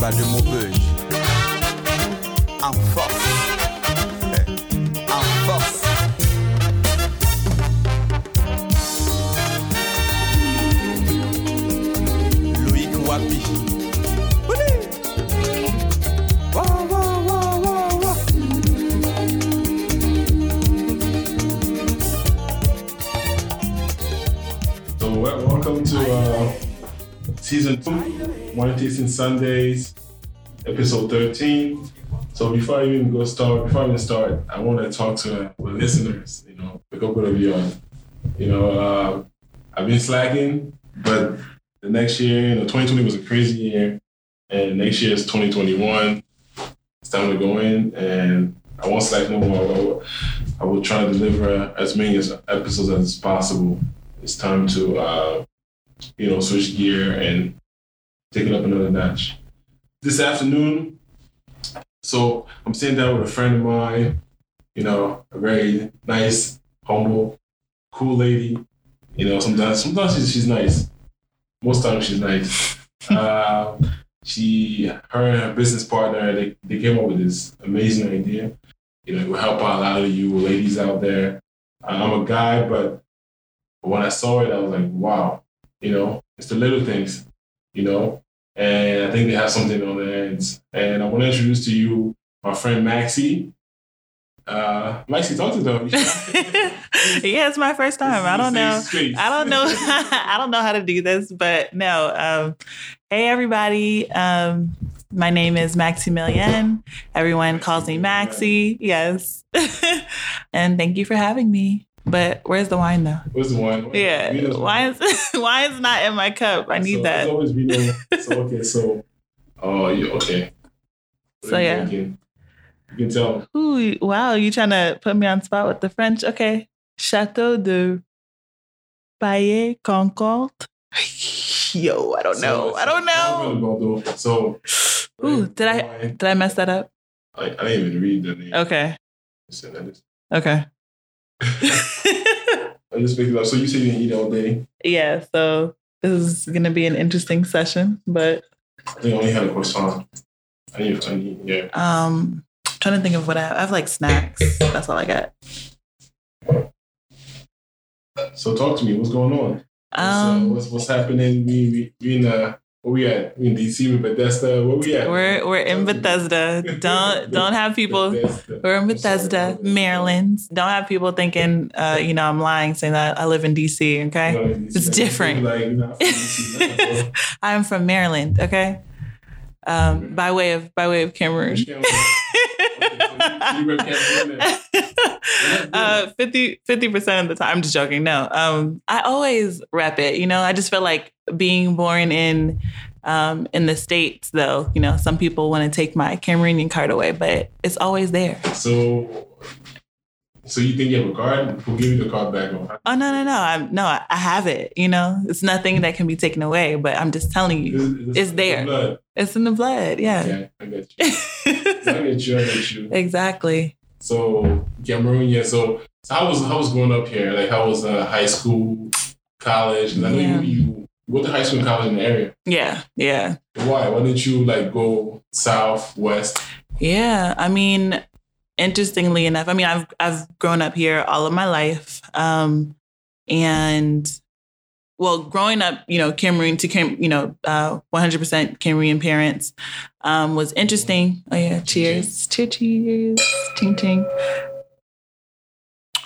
Bah de Maubeuge. En force. Season two, Wine Tasting Sundays, episode thirteen. So before I even go start, before I even start, I want to talk to the listeners. You know, pick up with you. You know, uh, I've been slacking, but the next year, you know, 2020 was a crazy year, and next year is 2021. It's time to go in, and I won't slack no more. I will, I will try to deliver as many episodes as possible it's time to uh, you know switch gear and take it up another notch. This afternoon, so I'm sitting down with a friend of mine, you know, a very nice, humble, cool lady. You know, sometimes sometimes she's, she's nice. Most times she's nice. uh, she, her and her business partner, they, they came up with this amazing idea. You know, it will help out a lot of you ladies out there. I'm a guy, but but when I saw it, I was like, wow, you know, it's the little things, you know, and I think they have something on their hands. And I want to introduce to you my friend Maxie. Uh, Maxie, talk to them. yeah, it's my first time. I don't know. Space. I don't know. I don't know how to do this, but no. Um, hey, everybody. Um, my name is Maximilian. Everyone calls me Maxie. Yes. and thank you for having me. But where's the wine though? What's the one? Yeah, Venus wine is wine not in my cup. I need so, that. It's always Vino. So okay, so oh, you okay? What So, yeah. drinking? You can tell. Ooh, wow, you trying to put me on spot with the French? Okay. Chateau de Paillet Concorde. Yo, I don't So know. I don't know. So Ooh, did I did I mess that up? I, I didn't even read the name. Okay. Listen, I just, Okay. I just picked it up. So you say you didn't eat all day. yeah, so this is gonna be an interesting session, but I think I only had a croissant. I need, I need, yeah. um trying to think of what I have. I have like snacks. That's all I got. So talk to me. What's going on? What's, uh, Um what's, what's happening? We, we, we in, uh, where we at? In DC with Bethesda. Where we at? we're we're in Bethesda. Don't don't have people Bethesda. We're in Bethesda, Maryland. Don't have people thinking, uh, you know, I'm lying, saying that I live in DC. Okay, No, in DC. It's different. Like, I'm from I'm from Maryland. Okay, um, by way of by way of Cameroon. You can't- Okay, so you- you rep Cameroon then. uh 50 percent of the time. I'm just joking. No, um, I always rep it. You know, I just feel like being born in um, in the states, though. You know, some people want to take my Cameroonian card away, but it's always there. So, so you think you have a card? Who give you the card back? Oh no no no! I'm no, I have it. You know, it's nothing that can be taken away. But I'm just telling you, It's there. Blood. it's in the blood. Yeah, Yeah, I get you. I get you. I get you. exactly. So Cameroon, yeah. So, so how was how was growing up here? Like how was uh, high school, college? 'Cause I know Yeah. you, you went to high school and college in the area. Yeah, yeah, Why? Why didn't you like go south, west? yeah. I mean, interestingly enough, I mean, I've I've grown up here all of my life, um, and well, growing up, you know, Cameroon to Cam, you know, uh, 100% Cameroonian parents um, was interesting. Oh yeah, cheers, cheers, cheers, ting ching.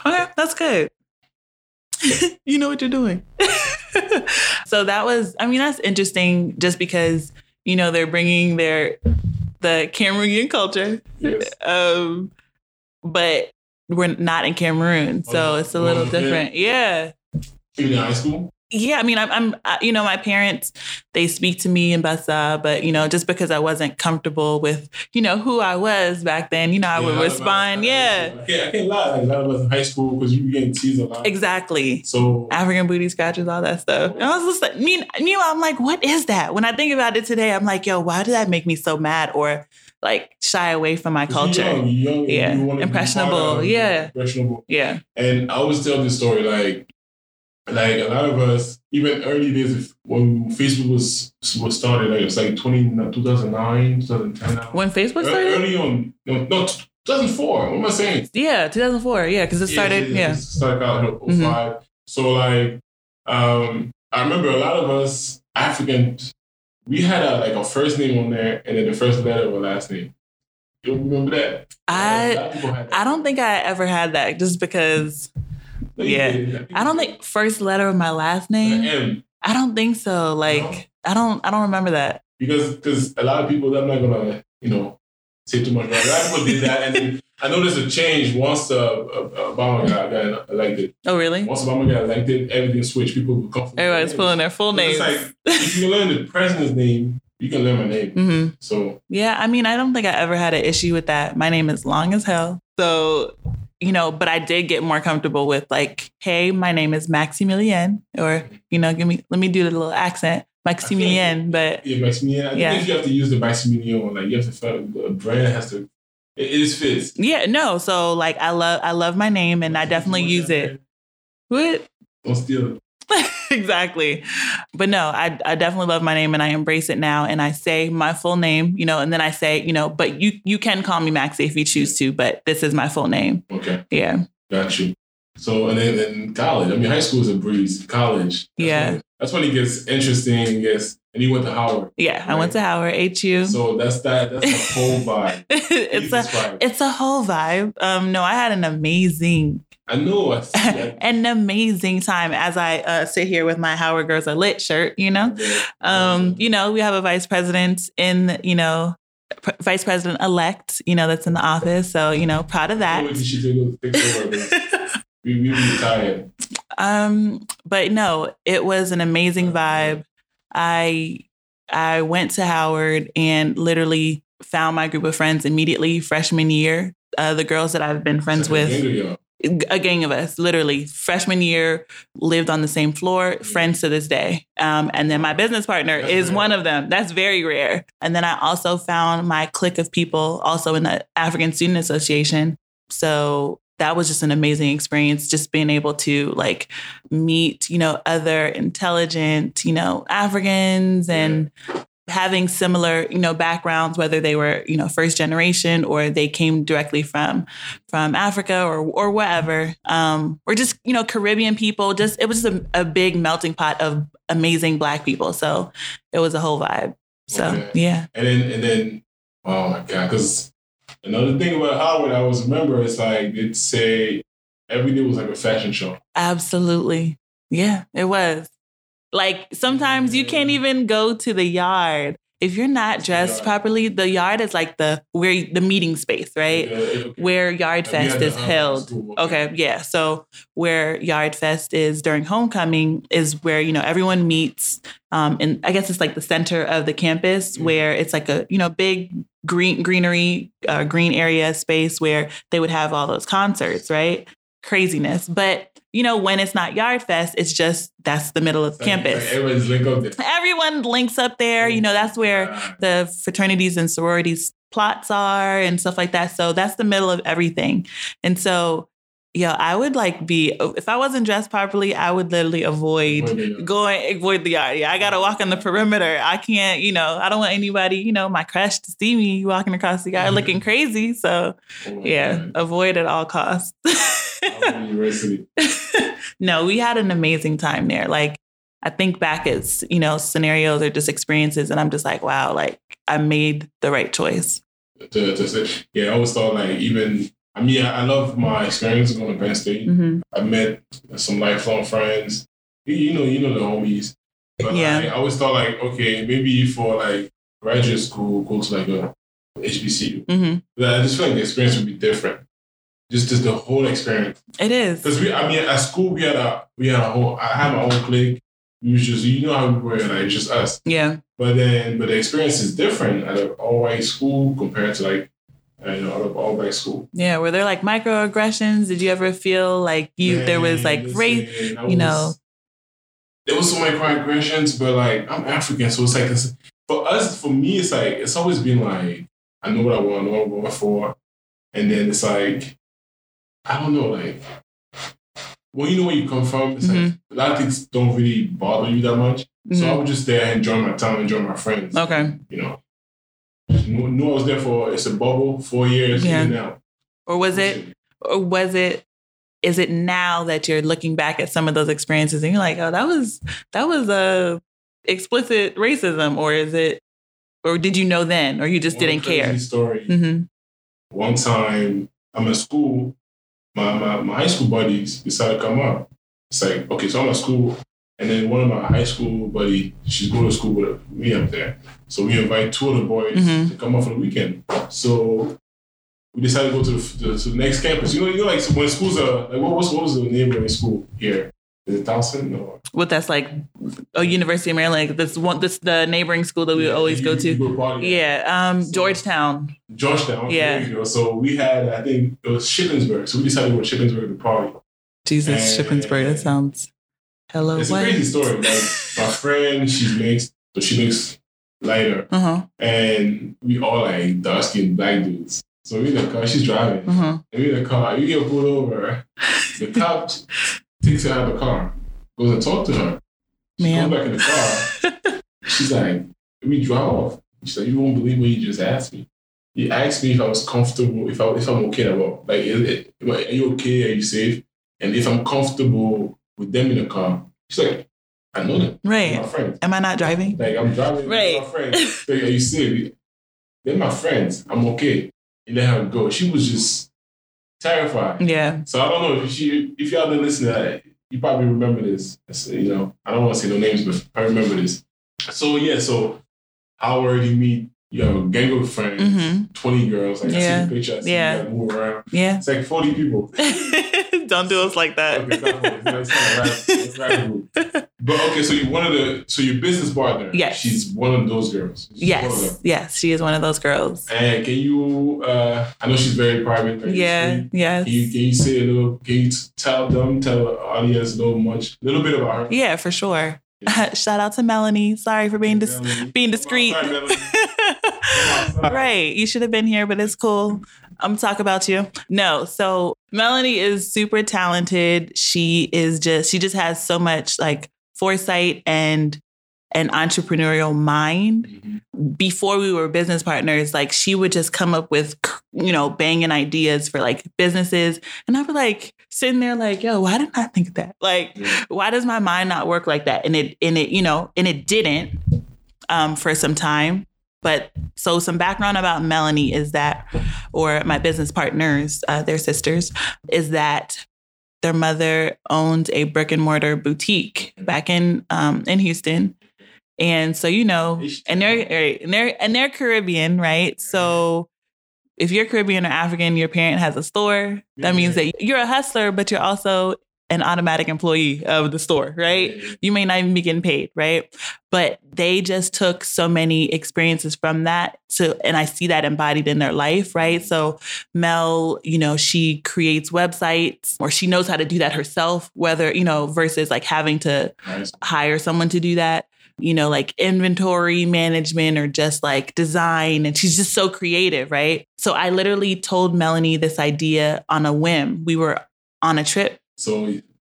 Okay, that's good. you know what you're doing. so that was, I mean, that's interesting just because, you know, they're bringing their, the Cameroonian culture. Yes. Um, but we're not in Cameroon. So Oh, it's a little oh, different. Yeah. In high school. Yeah, I mean, I'm, I'm, I- you know, my parents, they speak to me in Basa, but you know, just because I wasn't comfortable with, you know, who I was back then, you know, I Yeah, would a lot of respond, us- yeah, I can't, I can't lie. Like a lot of us in high school because you were getting teased a lot. exactly. So African booty scratches, all that stuff. And I was just like, me, you know, I'm like, what is that? When I think about it today, I'm like, yo, why did that make me so mad or like shy away from my 'cause you're culture? young, you're young, Yeah. Impressionable, part of it, yeah. impressionable. Yeah. And I always tell this story like like a lot of us, even early days when Facebook was was started, like it was like 20, 2009, 2010. When Facebook started? Early on, no, no, 2004. What am I saying? Yeah, 2004. Yeah, because it started. it Yeah. started out in Mhm. So like, um, I remember a lot of us African, we had a, like a first name on there and then the first letter of our last name. You remember that? I lot of people had that. I don't think I ever had that just because yeah. I don't think first letter of my last name. M. I don't think so. Like I don't I don't remember that. because because a lot of people I'm not gonna you know say too much. But a lot of people did that, and then I noticed a change once uh, uh, Obama got, got elected. Oh really? Once Obama got elected, everything switched. People would come. Everybody's names. pulling their full So names. It's like if you can learn the president's name, you can learn my name. hmm So Yeah, I mean, I don't think I ever had an issue with that. My name is long as hell. So, you know, but I did get more comfortable with like, hey, my name is Maximilian, or, you know, give me, let me do the little accent, Maximilian. But yeah, Maximilian. I think Yeah. if you have to use the Maximilian, like you have to find a uh, brand has to. It, it is fits. yeah, no. So like, I love, I love my name and I definitely use it. What? Don't steal it. exactly. But no, I, I definitely love my name and I embrace it now. And I say my full name, you know, and then I say, you know, but you, you can call me Maxie if you choose to, but this is my full name. Okay, Yeah. got you. So and then in college, I mean, high school is a breeze. College, that's Yeah. when- that's when it gets interesting. Gets and you went to Howard. Yeah. I went to Howard, HU. So that's that. That's a whole vibe. it's a it's a whole vibe. Um, no, I had an amazing, I know. I an amazing time as I uh, sit here with my Howard Girls Are Lit shirt. You know, um, you know, we have a vice president in, you know, vice president elect. You know, that's in the office. So you know, proud of that. know she took a picture of it. We we retired. um, but no, it was an amazing vibe. I I went to Howard and literally found my group of friends immediately freshman year. Uh, the girls that I've been friends with. A gang of us, literally freshman year, lived on the same floor, friends to this day. Um, and then my business partner is one of them. That's very rare. And then I also found my clique of people also in the African Student Association. So that was just an amazing experience, just being able to like meet, you know, other intelligent, you know, Africans and having similar you know backgrounds whether they were you know first generation or they came directly from from africa or or wherever um or just you know caribbean people just it was just a, a big melting pot of amazing black people. So it was a whole vibe. So Okay. yeah. And then and then oh my god, because another thing about Howard I always remember is like they'd say every day was like a fashion show. absolutely. Yeah it was like sometimes you can't even go to the yard if you're not dressed properly the yard is like the where the meeting space right Yeah, it- where Yard Fest is held. School, Okay, yeah. So where Yard Fest is during homecoming is where you know everyone meets, um, and I guess it's like the center of the campus Mhm. where it's like a you know big green greenery, uh, green area space where they would have all those concerts, right? Craziness, but you know when it's not Yard Fest, it's just that's the middle of like- campus. Like everyone's up there. Everyone links up there. You know oh that's where the fraternities and sororities plots are and stuff like that. So that's the middle of everything. And so, yeah, I would like be if I wasn't dressed properly, I would literally avoid Avoid going avoid the yard. Yeah, I gotta walk on the perimeter. I can't, you know, I don't want anybody, you know, my crush to see me walking across the yard looking crazy. So oh yeah, avoid at all costs. University. no, we had an amazing time there. Like I think back at you know scenarios or just experiences, and I'm just like, wow, like I made the right choice. To, to say, yeah, I always thought like even I mean I, I love my experience going to Penn State. hmm I met some lifelong friends. You, you know, you know the homies. But Yeah. like, I always thought like, okay, maybe for like graduate school, go to like a HBCU. hmm But I just feel like the experience would be different. Just, just the whole experience. It is. Because we, I mean, at school we had a, we had a whole. I had my own clique. We was just, you know how we were, like just us. Yeah. But then, but the experience is different at an all white school compared to like, uh, you know, an all white school. Yeah. Were there like microaggressions? Did you ever feel like you there was like race? you know. was- There was some microaggressions, but like I'm African, so it's like it's, for us, for me, it's like it's always been like I know what I want, I know what I'm going for, and then it's like I don't know, like well, you know where you come from, it's Mm-hmm. a lot of things don't really bother you that much. So I Mhm. was just there enjoying my time, enjoying my friends. Okay. You know, knew, knew I was there for it's a bubble, four years, Yeah. and. Or was it or was it is it now that you're looking back at some of those experiences and you're like, oh, that was that was a explicit racism, or is it, or did you know then, or you just One didn't care? Story. hmm One time, I'm at school. My, my my high school buddies decided to come up. It's like okay, so I'm at school, and then one of my high school buddy, she's going to school with me up there. So we invite two of the boys Mhm. to come up for the weekend. So we decided to go to the, to, to the next campus. You know, you know, like when schools are like what was what was the neighboring school here? Is it Towson or What that's like, oh, University of Maryland. like, This one, this the neighboring school that we Yeah, always you- go to. Yeah, um, So- Georgetown. Georgetown. Yeah. There you go. So we had, I think it was Shippensburg. So we decided to go to Shippensburg to party. Jesus, And- Shippensburg. That sounds hello. It's a crazy story. Like my friend, she makes, so she makes lighter, Uh huh. and we all like dark skinned black dudes. So we in the car, she's driving, Uh huh. and we in the car. You get pulled over. The cop takes her out of the car, goes and talks to her. She Ma'am. goes back in the car. She's like, we drive off. She's like, you won't believe what you just asked me. He asked me if I was comfortable, if I if I'm okay at all. Like, is it, are you okay? Are you safe? And if I'm comfortable with them in the car, she's like, I know them. They're Right. my friends. Am I not driving? Like I'm driving Right. with my friends. Like, are you safe? They're my friends. I'm okay. And let her go. She was just terrified. Yeah. So I don't know if she, if y'all didn't listen to that, you probably remember this. You know, I don't want to say no names, but I remember this. So yeah, so Howard, you meet, you have a gang of friends, Mm-hmm. 20 girls. Like I Yeah. see the picture, I see Yeah. you guys move around. Yeah. It's like 40 people. Don't do us like that. Okay, it's not 40, it's not- it's not a rap- it's a rap group. But okay, so you one of the so your business partner. Yes. She's one of those girls. She's yes. Yes. She is one of those girls. And can you uh I know she's very private, very Yeah. discreet. Yes. Can you can you say a little can you tell them, tell the audience a little much a little bit about her? Yeah, for sure. Shout out to Melanie. Sorry for being dis- Melanie. being discreet. Sorry. right. You should have been here, but it's cool. I'm talk about you. No. So Melanie is super talented. She is just she just has so much like foresight and an entrepreneurial mind. Mhm. Before we were business partners, like she would just come up with you know banging ideas for like businesses, and I'd be like sitting there like, yo, why didn't I think of that? Like Yeah. why does my mind not work like that and it and it you know and it didn't um, for some time but so some background about melanie is that or my business partners uh, their sisters is that their mother owned a brick and mortar boutique back in um, in houston and so you know and they're right, eh, and they're and they're caribbean right? So if you're caribbean or african your parent has a store that means that you're a hustler but you're also an automatic employee of the store, right? You may not even be getting paid, right? But they just took so many experiences from that to, and I see that embodied in their life, right? So Mel, you know, she creates websites or she knows how to do that herself, whether, you know, versus like having to hire someone to do that, you know, like inventory management or just like design. And she's just so creative, right? So I literally told Melanie this idea on a whim. We were on a trip So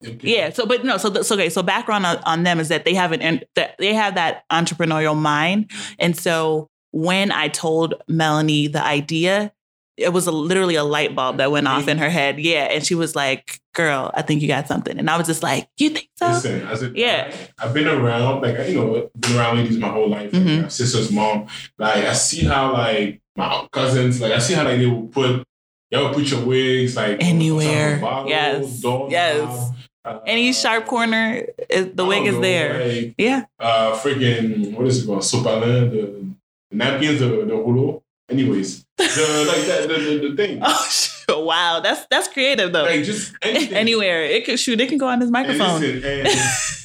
okay. yeah. So, but no. So, so okay. So, background on, on them is that they have an they have that entrepreneurial mind, mm-hmm. and so when I told Melanie the idea, it was a, literally a light bulb that went off in her head. Yeah, and she was like, "Girl, I think you got something," and I was just like, "You think so?" Listen, Yeah. I've been around, like you know, been around ladies my whole life. Like, Mhm. my sister's mom, like I see how like my cousins, like I see how like they will put, y'all put your wigs like on top of Anywhere. a bottle, Yes. doorknob, Yes. uh, Any sharp corner, is, the I wig is know, there. Like, Yeah. uh, freaking what is it called? Sopalin, the, the napkins, the the rouleau. Anyways, the like that, the, the, the thing. Oh, sh- wow. That's that's creative though. Like just anything. Anywhere it could shoot. It can go on his And microphone. listen,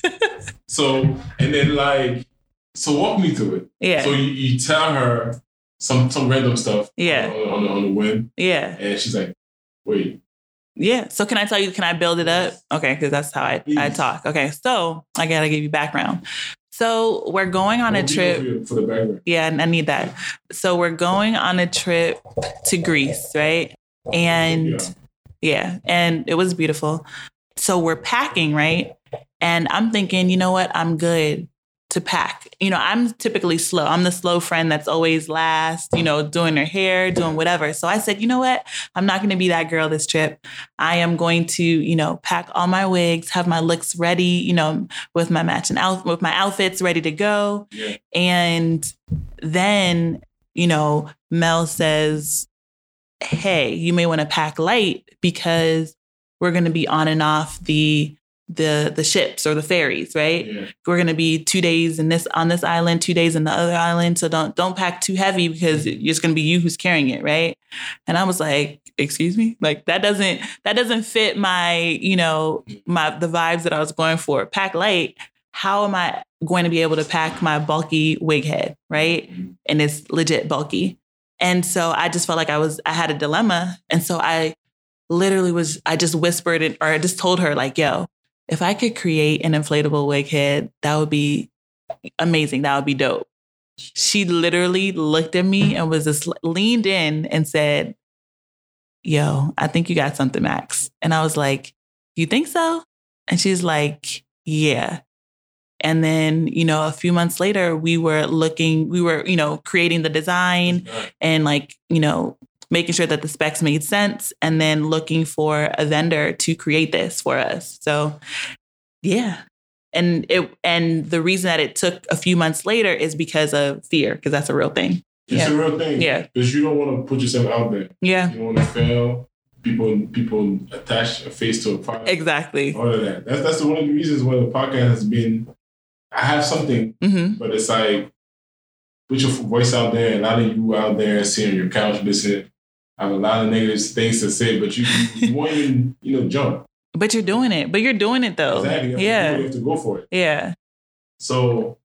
and so and then like so walk me through it. yeah. So you, you tell her some some random stuff. Yeah. On, on, the- on the whim, yeah. and she's like, "Wait, Yeah. So can I tell you, can I build it up? Okay, because that's how I, I talk. Okay. So I gotta give you background. So we're going on a trip. for, the background?" Yeah, and I need that. So we're going on a trip to Greece, right? And yeah, and it was beautiful. so we're packing, right? And I'm thinking, you know what? I'm good to pack. You know, I'm typically slow. I'm the slow friend that's always last, you know, doing her hair, doing whatever. So I said, you know what? I'm not going to be that girl this trip. I am going to, you know, pack all my wigs, have my looks ready, you know, with my matching outfit, with my outfits ready to go. Yeah. And then, you know, Mel says, hey, you may want to pack light because we're going to be on and off the the the ships or the ferries, right? Yeah. We're going to be 2 days in this on this island, 2 days in the other island, so don't don't pack too heavy because mm-hmm. it's going to be you who's carrying it, right? And I was like, "Excuse me? Like that doesn't that doesn't fit my, you know, my the vibes that I was going for. Pack light. How am I going to be able to pack my bulky wig head, right? Mm-hmm. And it's legit bulky. And so I just felt like I was I had a dilemma, and so I literally was I just whispered it or I just told her like, "Yo, if I could create an inflatable wig head, that would be amazing. That would be dope." She literally looked at me and was just leaned in and said, "Yo, I think you got something, Max." And I was like, "You think so?" And she's like, "Yeah." And then, you know, a few months later, we were looking, we were, you know, creating the design and like, you know, making sure that the specs made sense and then looking for a vendor to create this for us. So, yeah. And it and the reason that it took a few months later is because of fear, because that's a real thing. It's Yeah. a real thing. Yeah. Because you don't want to put yourself out there. Yeah, You don't want to fail. People people attach a face to a product. exactly. All of that. That's that's one of the reasons why the podcast has been. I have something, hmm but it's like put your voice out there. A lot of you out there sitting on your couch listening. I have a lot of negative things to say, but you, you won't even you know jump. But you're doing it. But you're doing it though. Exactly. You have to Yeah. You have to go for it. Yeah. So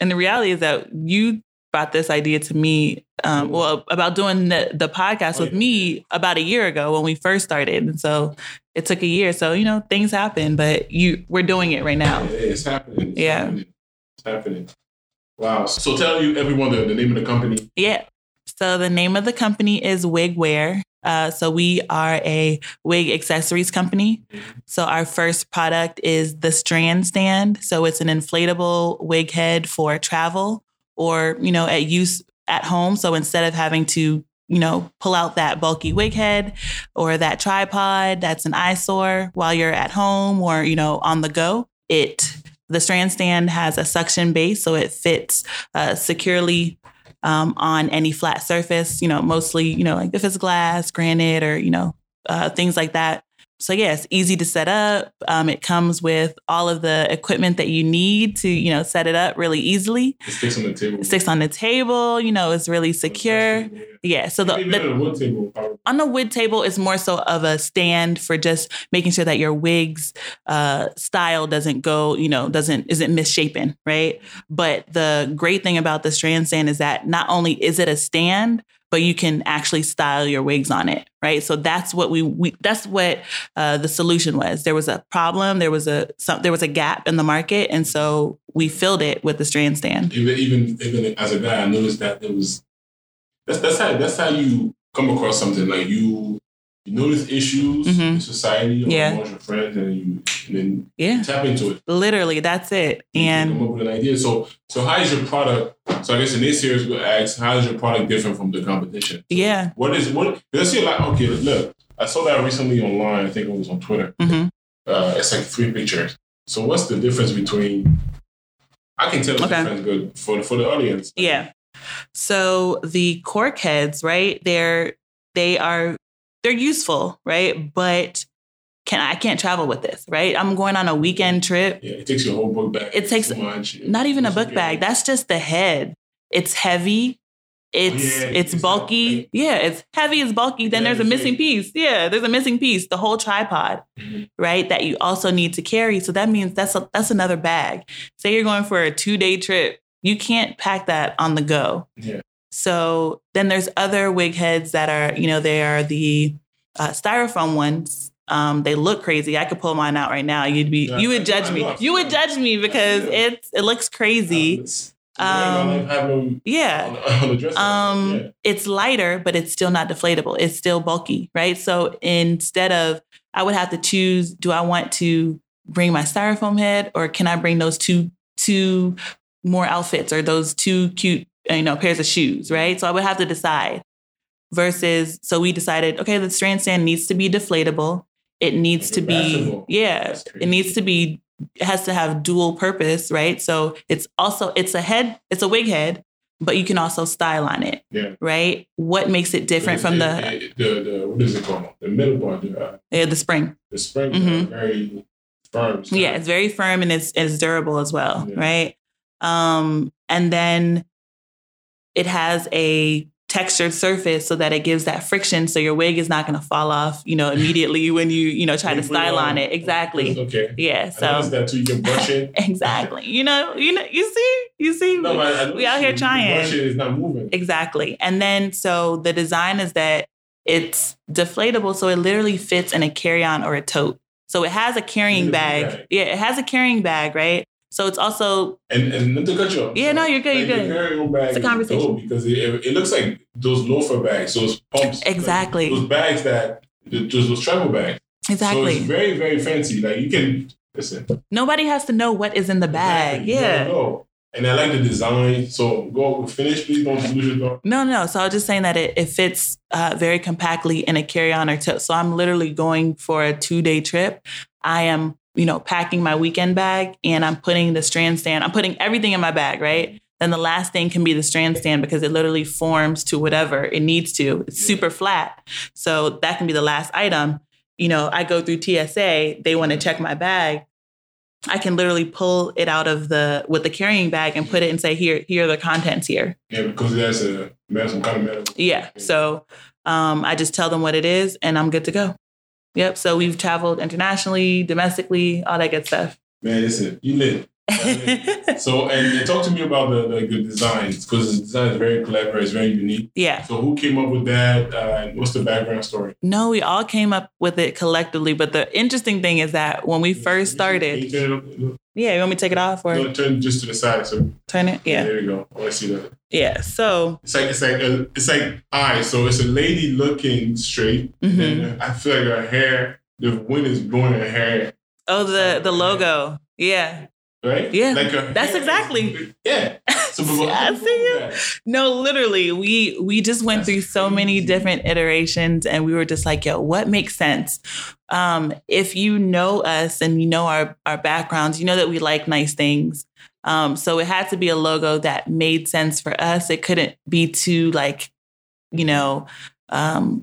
And the reality is that you brought this idea to me, um, well, about doing the, the podcast Oh, with yeah. me about a year ago when we first started. And so it took a year. So, you know, things happen, but you we're doing it right now. yeah, it's happening. It's Yeah. happening. It's happening. Wow. So tell you everyone the, the name of the company. Yeah. So the name of the company is Wigwear. Uh, so we are a wig accessories company. So our first product is the Strand Stand. So it's an inflatable wig head for travel or you know at use at home. So instead of having to you know pull out that bulky wig head or that tripod that's an eyesore while you're at home or you know on the go, it the Strand Stand has a suction base, so it fits uh, securely um, on any flat surface, you know, mostly, you know, like if it's glass, granite, or, you know, uh, things like that. So, yeah, it's easy to set up. Um, it comes with all of the equipment that you need to, you know, set it up really easily. It sticks on the table. It sticks on the table, you know, it's really secure. Yeah. So, the, the, on a wood table. probably. on the wood table is more so of a stand for just making sure that your wig's uh, style doesn't go, you know, doesn't isn't misshapen, right? But the great thing about the strand stand is that not only is it a stand, but you can actually style your wigs on it, right? So that's what we, we that's what uh, the solution was. There was a problem, there was a some, there was a gap in the market, and so we filled it with the strand stand. Even even even as a guy, I noticed that there was that's that's how that's how you come across something like you you notice issues Mhm. in society or Yeah. amongst your friends, and you and then Yeah, tap into it. literally, that's it. You And come up with an idea. So so how is your product? So I guess in this series we'll ask how is your product different from the competition? yeah, What is what? Let's see. Like okay, look, I saw that recently online. I think it was on Twitter. hmm Uh, it's like three pictures. So what's the difference between? I can tell the Okay. difference good for for the audience. Yeah. So the cork heads, right? They're they are they're useful, right? But can I can't travel with this, right? I'm going on a weekend trip. Yeah, it takes your whole book bag. It takes- so. Not even a book okay. bag. That's just the head. It's heavy. It's yeah, it's it's bulky. not- Yeah, it's heavy, it's bulky. Then Yeah, there's a missing piece. Yeah, there's a missing piece, the whole tripod, Mhm. right? That you also need to carry. So that means that's a, that's another bag. Say you're going for a two day trip, you can't pack that on the go. Yeah. So then there's other wig heads that are, you know, they are the uh, styrofoam ones. Um, they look crazy. I could pull mine out right now. You'd be, Yeah, you would judge me. You would judge me because it's it looks crazy. Um, I have them Yeah. on, on the dresser. Um, it's lighter, but it's still not deflatable. It's still bulky, right? So instead of I would have to choose do I want to bring my styrofoam head or can I bring those two two more outfits or those two cute you know pairs of shoes, right? So I would have to decide. Versus so we decided okay, the strand stand needs to be deflatable. It needs to be yeah, it needs to be it has to have dual purpose, right? So it's also it's a head, it's a wig head, but you can also style on it, Yeah. right? What makes it different from it- the it- the the what is it called? The middle part, the, uh, yeah, the spring? the springs Mhm. very firm. so- Yeah, it's very firm and it's it's durable as well, Yeah. right? Um, and then it has a textured surface so that it gives that friction so your wig is not going to fall off, you know, immediately when you, you know, try to When you put style on it. Exactly. Okay. Yeah, so that too. You can brush it. exactly. You know, you know, you see, you see No, I we out here trying. Brush it is not moving. Exactly. And then so the design is that it's deflatable, so it literally fits in a carry-on or a tote. So it has a carrying bag. bag. Yeah, it has a carrying bag, right? So it's also And and not to cut you off. Yeah, no, you're good, you're good. the bag It's a conversation. because it, it, looks like those loafer bags, those pumps. like, Exactly. those bags that those those travel bags. So it's very very fancy. Like you can listen. Nobody has to know what is in the bag. Exactly. Yeah. know. And I like the design. So go finish, please. Don't lose your thought. No, no. So I was just saying that it, it fits uh, very compactly in a carry-on or tote. So I'm literally going for a two-day trip. I am, you know, packing my weekend bag and I'm putting the strand stand. I'm putting everything in my bag, right? Then the last thing can be the strand stand because it literally forms to whatever it needs to. It's super flat. So that can be the last item. You know, I go through TSA, they want to check my bag. I can literally pull it out of the with the carrying bag and put it and say, here, here are the contents here. Yeah, because that's a some kind of metal. Yeah. So um, I just tell them what it is and I'm good to go. Yep. So we've traveled internationally, domestically, all that good stuff. Man, listen, you lit. So and, talk to me about the the, the designs because the design is very clever. It's very unique. yeah. So who came up with that? Uh, and what's the background story? No, we all came up with it collectively. But the interesting thing is that when we first started, you turn it up? yeah, you want me to take it off or No, turn just to the side. So turn it? Yeah. there you go. I want to see that. Yeah. So, It's like it's like a, it's like eye. So it's a lady looking straight, mhm. and I feel like her hair. The wind is blowing her hair, oh, the the logo. Yeah. Right? Yeah, like her that's exactly- yeah. So, I see you. No, literally, we we just went That's through so many different iterations, and we were just like, "Yo, what makes sense?" Um, if you know us and you know our our backgrounds, you know that we like nice things. Um, so it had to be a logo that made sense for us. It couldn't be too like, you know, um,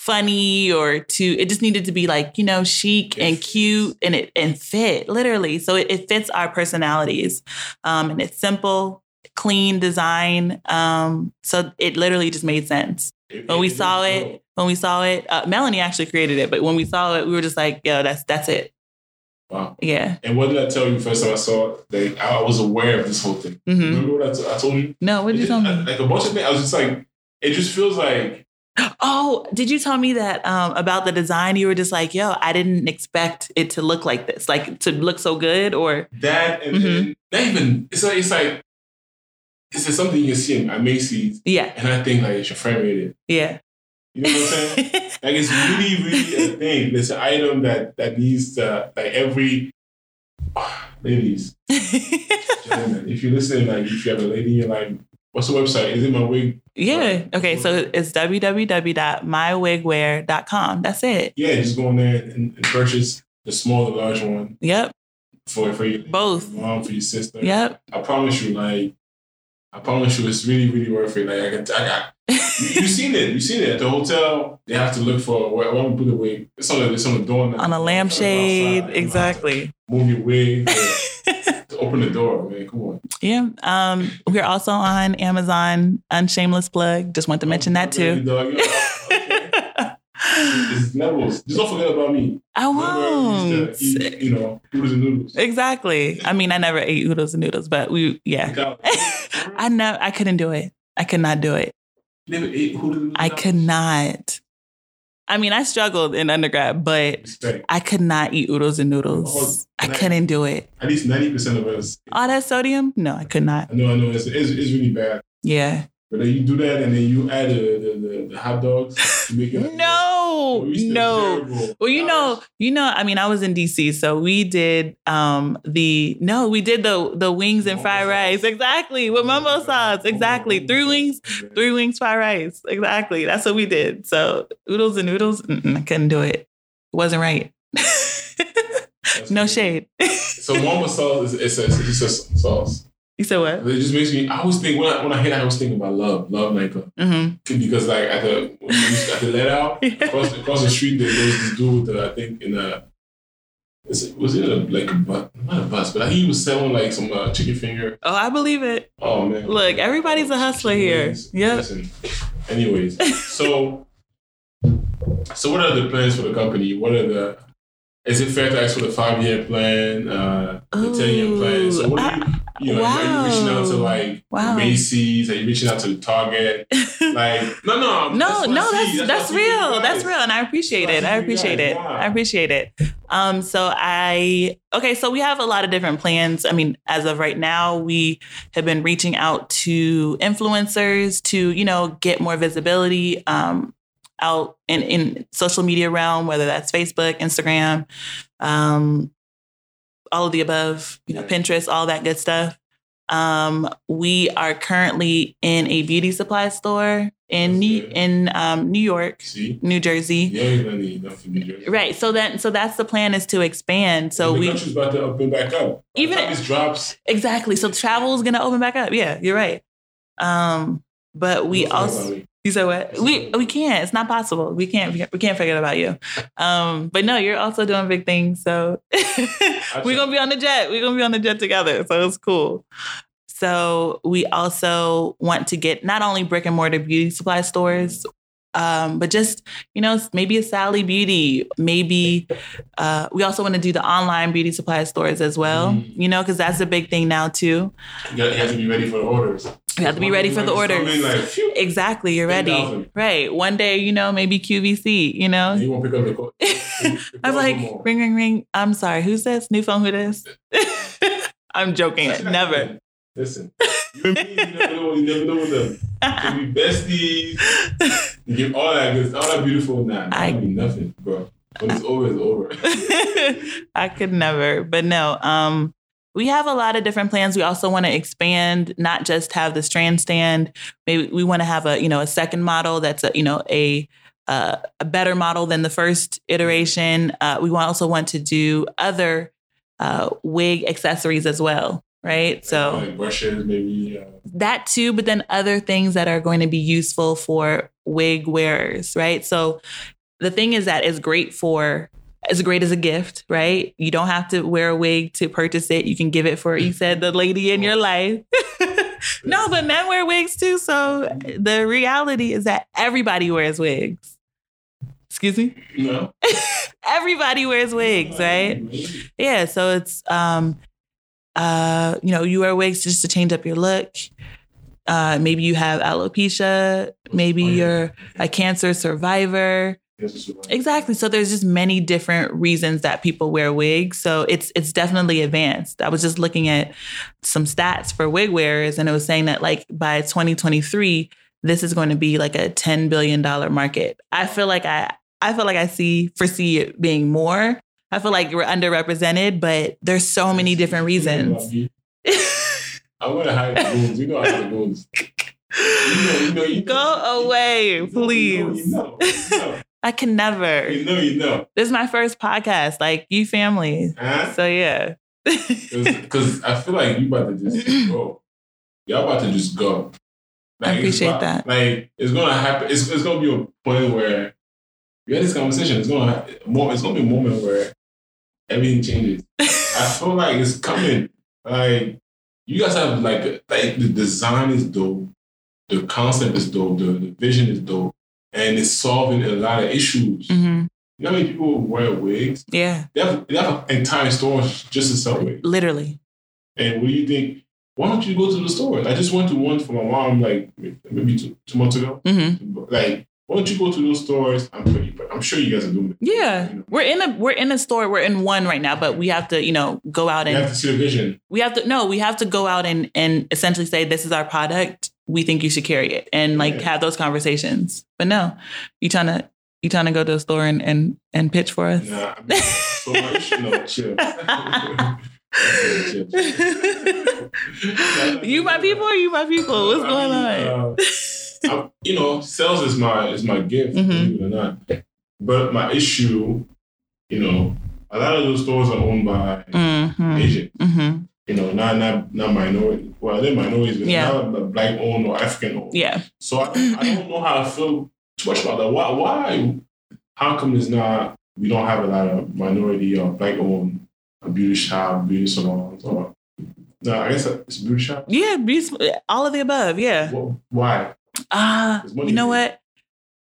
funny or too. It just needed to be like you know chic and cute and it and fit literally. So it, it fits our personalities, um, and it's simple clean design. Um, so it literally just made sense. It- When we it saw it, when we saw it, uh, Melanie actually created it, but when we saw it, we were just like, yo, that's that's it. Wow. Yeah. And what did I tell you first time I saw it? Like I was aware of this whole thing. hmm Remember what I, t- I told you? No, what did you tell me? Like a bunch of things. I was just like, it just feels like Oh, did you tell me that um, about the design? You were just like, yo, I didn't expect it to look like this, like to look so good, or that, and, Mhm. and not even. It's like it's like it's just something you can see at Macy's, yeah, and I think like it's your friend made it. yeah. You know what I'm saying? like it's really, really a thing. It's an item that that needs to like every ladies, gentlemen. If you're listening, like if you have a lady in your life, what's the website? Is it my wig? yeah. Okay, so it's www.mywigwear.com. That's it. Yeah, just go in there and, and purchase the small and large one Yep. for for your Both. your mom for your sister. Yep. I promise you, like, I promise you, it's really, really worth it. Like, I can, I got, you, you seen it, you seen it at the hotel. They have to look for where, I'm put the wig. It's on the, it's on the door now. On a lampshade. Exactly. Move your wig open the door, man. Come on. Yeah. Um, we're also on Amazon. Unshameless plug. Just want to mention that too. It's levels. Just don't forget about me. I won't. eat, you know, noodles and noodles. Exactly. I mean, I never ate oodles and noodles, but we, yeah. I know I couldn't do it. I could not do it. never ate noodles and I noodles? could not. I mean, I struggled in undergrad, but Respect. I could not eat oodles and noodles. Oh, I couldn't do it. At least ninety percent of us. All that sodium? No, I could not. I know, I know. It's, it's, it's really bad. Yeah. But then you do that and then you add the, the, the, the hot dogs to make it No, Oh, we used to- no. terrible. Well, you know, you know. I mean, I was in DC, so we did um the no, we did the the wings and fried rice. Exactly with mumbo sauce. Exactly, three wings, three wings, fried rice. Exactly, that's what we did. So oodles and noodles, mm-mm, I couldn't do it. It wasn't right. No shade. So mama sauce is it's a, it's a sauce. You said what? It just makes me. I always think when I when I hear that, I was thinking about love, love like uh, hmm because like at the when we used to- at the let out across across the street there was this dude that I think in a is it, was it a, like a bus not a bus but he was selling like some uh, chicken finger. Oh, I believe it. Oh man, Look, everybody's a hustler here. Anyways, Listen, anyways, so so what are the plans for the company? What are the is it fair to ask for the five year plan, uh, the ten year plan? So what you, you know, are you reaching out to like Wow. Macy's? Are you reaching out to Target? Like, no, no, No, that's no, that's that's, what I see from you real. That's real, and I appreciate That's it. I I see from you appreciate it. Wow. I appreciate it. Um, so I okay, so we have a lot of different plans. I mean, as of right now, we have been reaching out to influencers to you know get more visibility um, out in in social media realm, whether that's Facebook, Instagram, um, all of the above, you know, Yeah. Pinterest, all that good stuff. Um, we are currently in a beauty supply store in New, in um, New York, See, New Jersey. yeah, you're gonna need nothing New Jersey. Right. So that so that's the plan is to expand. So we country's about to open back up. Even- the time this drops, exactly. So travel is gonna open back up. Yeah, you're right. Um, but we also. You said what? We we can't. It's not possible. We can't we can't forget about you. Um, but no, you're also doing big things. So we're gonna be on the jet. We're gonna be on the jet together. So it's cool. So we also want to get not only brick and mortar beauty supply stores, um, but just you know maybe a Sally Beauty. Maybe uh, we also want to do the online beauty supply stores as well. Mm. You know because that's a big thing now too. You, you have to be ready for the orders. You have to be ready for the orders. Like, Exactly, you're ready. 10,000. Right. One day, you know, maybe QVC. You know. you won't pick up the call. I'm like, ring, ring, ring. I'm sorry. Who's this? New phone? Who this? I'm joking. Never. Listen, you and me, you never know. You never know with them. Could be besties. You get all that good, all that beautiful. Nah, I- mean nothing, bro. When it's over, it's over. I could never. But no, um, we have a lot of different plans. We also want to expand, not just have the strand stand. Maybe we want to have a, you know, a second model that's a, you know, a uh, a better model than the first iteration. Uh, we want, also want to do other uh, wig accessories as well, right? So like brushes, maybe. Uh, that too, but then other things that are going to be useful for wig wearers, right? So the thing is that it's great for it's great as a gift, right? You don't have to wear a wig to purchase it. You can give it for you said the lady in your life. no, but men wear wigs too. So the reality is that everybody wears wigs. Excuse me? no. Everybody wears wigs, right? Yeah, so it's um uh you know, you wear wigs just to change up your look. Uh maybe you have alopecia, maybe Oh, you're a cancer survivor. Exactly. So there's just many different reasons that people wear wigs. So it's it's definitely advanced. I was just looking at some stats for wig wearers and it was saying that like by 2023 this is going to be like a 10 billion dollar market. I feel like I I feel like I see foresee it being more. I feel like we're underrepresented, but there's so many different reasons. I'm gonna hide the wounds. You know I hide the. You know, you know, you know. Go away, please. You know, you know, I can never. you know, you know. This is my first podcast, like you family. Huh? So yeah. Because I feel like you about to just go. Y'all about to just go. I appreciate about- that. Like it's gonna happen. It's, it's gonna be a point where we had this conversation. It's gonna ha- mo- it's gonna be a moment where everything changes. I feel like it's coming. Like you guys have like like the design is dope, the concept is dope, the, the vision is dope, and it's solving a lot of issues. hmm You know how many people wear wigs? Yeah, They have, they have entire stores just to sell wigs. literally. And what do you think? Why don't you go to the store? I just went to one for my mom like maybe two, two months ago. hmm Like, why don't you go to those stores? I'm pretty, but I'm sure you guys are doing it. Yeah, You, know, we're in a we're in a store. We're in one right now, but we have to you know go out and we have to see the vision. we have to no we have to go out and and essentially say this is our product we think you should carry it and like Yeah. have those conversations. But no, you trying to you trying to go to the store and and, and pitch for us. Nah, I mean, so my no, chill. Chill, chill. you my people or you my people? What's going on? uh, you know, sales is my is my gift, Mhm. believe it or not. But my issue, you know, a lot of those stores are owned by hmm Asian. hmm You know, not not not minority. Well, they're minorities, but Yeah. not black owned or African owned. Yeah. So I, I don't know how I feel too much about that. Why? Why? How come it's not? We don't have a lot of minority or black owned beauty shop, beauty salons, or no? I guess it's beauty shop. Yeah. beautiful- All of the above. Yeah. Wh- Why? Ah, There's you know what?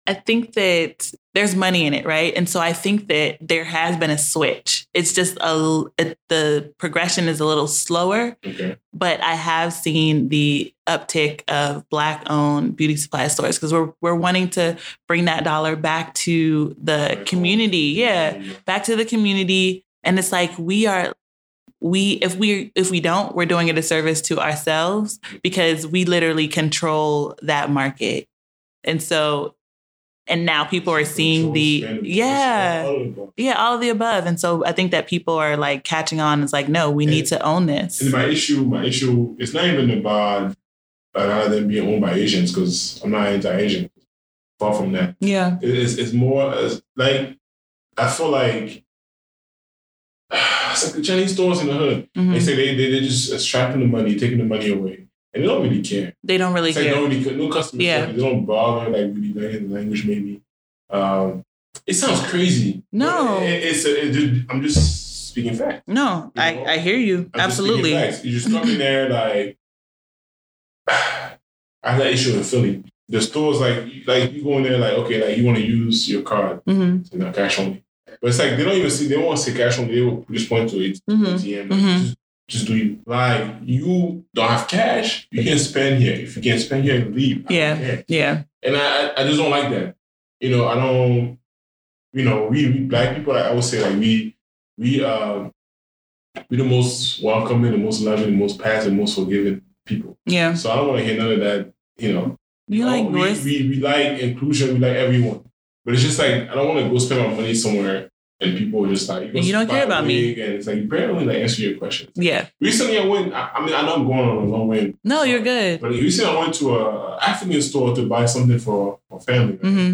I think that there's money in it, right? And so I think that there has been a switch. It's just a it, the progression is a little slower, Okay. but I have seen the uptick of black owned beauty supply stores because we're we're wanting to bring that dollar back to the community. Yeah, back to the community and it's like we are we if we if we don't we're doing a disservice to ourselves because we literally control that market and so and now people are seeing the yeah all of them. yeah all of the above and so i think that people are like catching on it's like no we need to own this And my issue, my issue, it's not even about of them being owned by Asians because I'm not anti-Asian. Far from that. yeah It- It's, it's more as like I feel like it's like the Chinese stores in the hood. Mhm. They say they they they're just extracting the money, taking the money away, and they don't really care. they don't really It's like care nobody, no customer Yeah. service. They don't bother like really learning the language. Maybe um, it sounds crazy. No. it, it's a, it just, I'm just speaking fact. no You i know? i hear you I'm just absolutely facts. You just come in there like I had that issue in Philly. The stores like like you go in there like okay like you want to use your card, hmm you know, cash only. But it's like they don't even see they to say cash only. They will just point to it Mhm. ATM. like, Mhm. Just, just do you like you don't have cash? You can spend here. If you can't spend here, leave. I Yeah. yeah And I I- just don't like that. You know I don't. You know we, we black people I would say like we we um we the most welcoming, the most loving, the most passive, most forgiving people. yeah So I don't want to hear none of that. You know, you like Oh, we, we we like inclusion. We like everyone, but it's just like I don't want to go spend my money somewhere and people are just like you don't care about me. and it's like you barely like answer your questions. yeah Recently, I went. I, I mean, I know I'm going on a long way, no you're good but recently I went to a African store to buy something for for family. right? hmm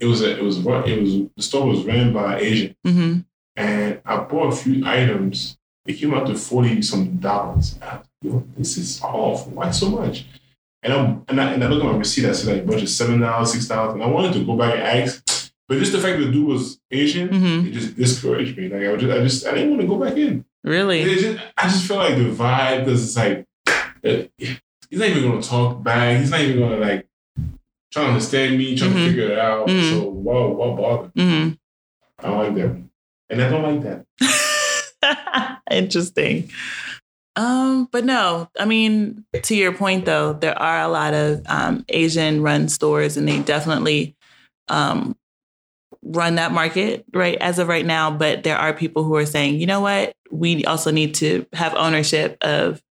It was a, it was it was the store was ran by Asian, hmm and I bought a few items. It came out to forty some dollars. I was like, Yo, this is awful. Why so much? And I'm and I, and I look at my receipt. I see like a bunch of seven dollars, six dollars, and I wanted to go back and ask, but just the fact that the dude was Asian, hmm it just discouraged me. Like I just, I just, I didn't want to go back in. really It just, I just feel like the vibe because it's like he's not even gonna talk back. He's not even gonna like try to understand me, trying Mhm. to figure it out. Mhm. So why, why bother? hmm I don't like that, and I don't like that. Interesting. Um, but no, I mean, to your point though, there are a lot of um, Asian run stores and they definitely um, run that market right as of right now. But there are people who are saying, you know what, we also need to have ownership of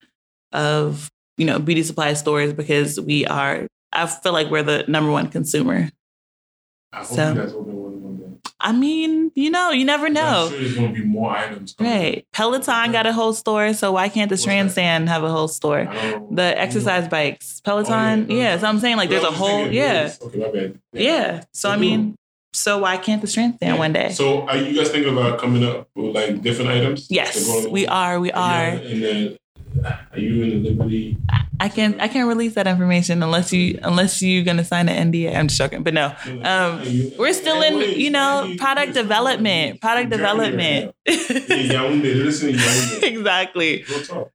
of you know beauty supply stores because we are. I feel like we're the number one consumer. I hope So- you guys open one one day. I mean, you know, you never know. Sure there's gonna be more items. coming. Right. Peloton got a whole store, so why can't the Strand? Stand have a whole store? I don't know. The exercise bikes, Peloton, Oh, yeah, yeah. So I'm saying like there's a whole, yeah. Okay, my bad. yeah. So I mean, so why can't the strength Stand Yeah. one day? So are you guys thinking about coming up with like different items? Yes, we are. We are. And then are you in the Liberty? I can't. I can't release that information unless you unless you're gonna sign an NDA. I'm just joking, but no. Um, we're still in, you know, product development. Product development. Yeah, Yaoundé. Listen to Yaoundé. exactly.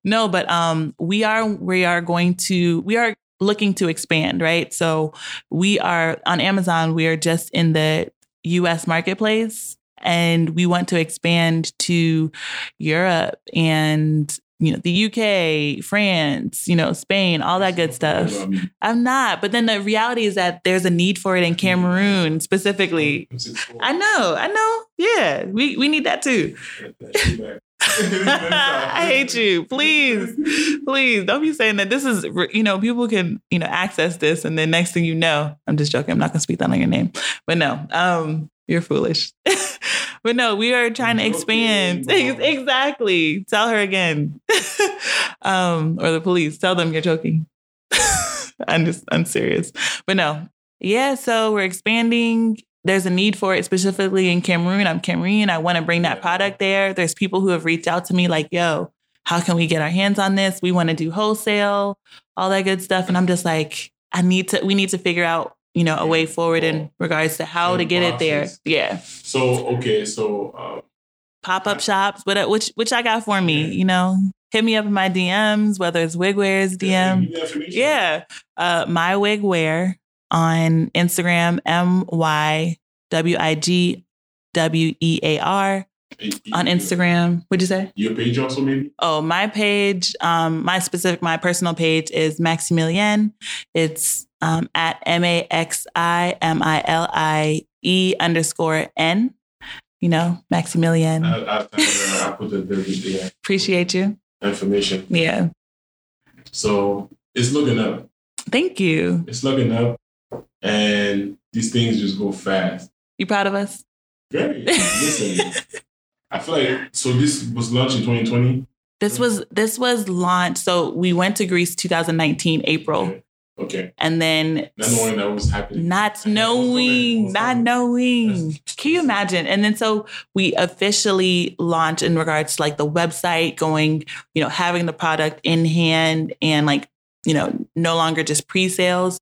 No, but um we are we are going to we are looking to expand, right? So we are on Amazon, we are just in the US marketplace and we want to expand to Europe and you know the UK, France, you know, Spain, all that good stuff. I'm not, but then the reality is that there's a need for it in Cameroon specifically. I know, I know. Yeah, we we need that too. I hate you. Please, please don't be saying that. This is, you know, people can, you know, access this, and then next thing you know, I'm just joking. I'm not gonna speak that on your name, but no, um, you're foolish. but no, we are trying to expand. exactly. Tell her again, um, or the police. Tell them you're joking. I'm just, I'm serious. But no, yeah. So we're expanding there's a need for it specifically in Cameroon. I'm Cameroon. I want to bring that product there. There's people who have reached out to me like, yo, how can we get our hands on this? We want to do wholesale, all that good stuff. And I'm just like, I need to, we need to figure out, you know, a way forward in regards to how to get it there. Yeah. So, okay. So, um, pop up shops, but which, which I got for me, you know, hit me up in my DMs, whether it's Wigwear's DM. Yeah. Uh, my Wigwear on Instagram, M Y W I G W E A R. On Instagram, what'd you say? Your page also, maybe? Oh, my page, um, my specific, my personal page is Maximilien. It's um, at M A X I M I L I E underscore N. You know, Maximilien. I, I, I put the, the, the, Appreciate you. Information. Yeah. So it's looking up. Thank you. It's looking up and these things just go fast. You proud of us? Very. Listen, I feel like so. This was launched in 2020. This was this was launched. So we went to Greece 2019 April. Okay. okay. And then not knowing that was happening. Not knowing, not knowing. Can you imagine? And then so we officially launched in regards to like the website, going, you know, having the product in hand and like, you know, no longer just pre-sales.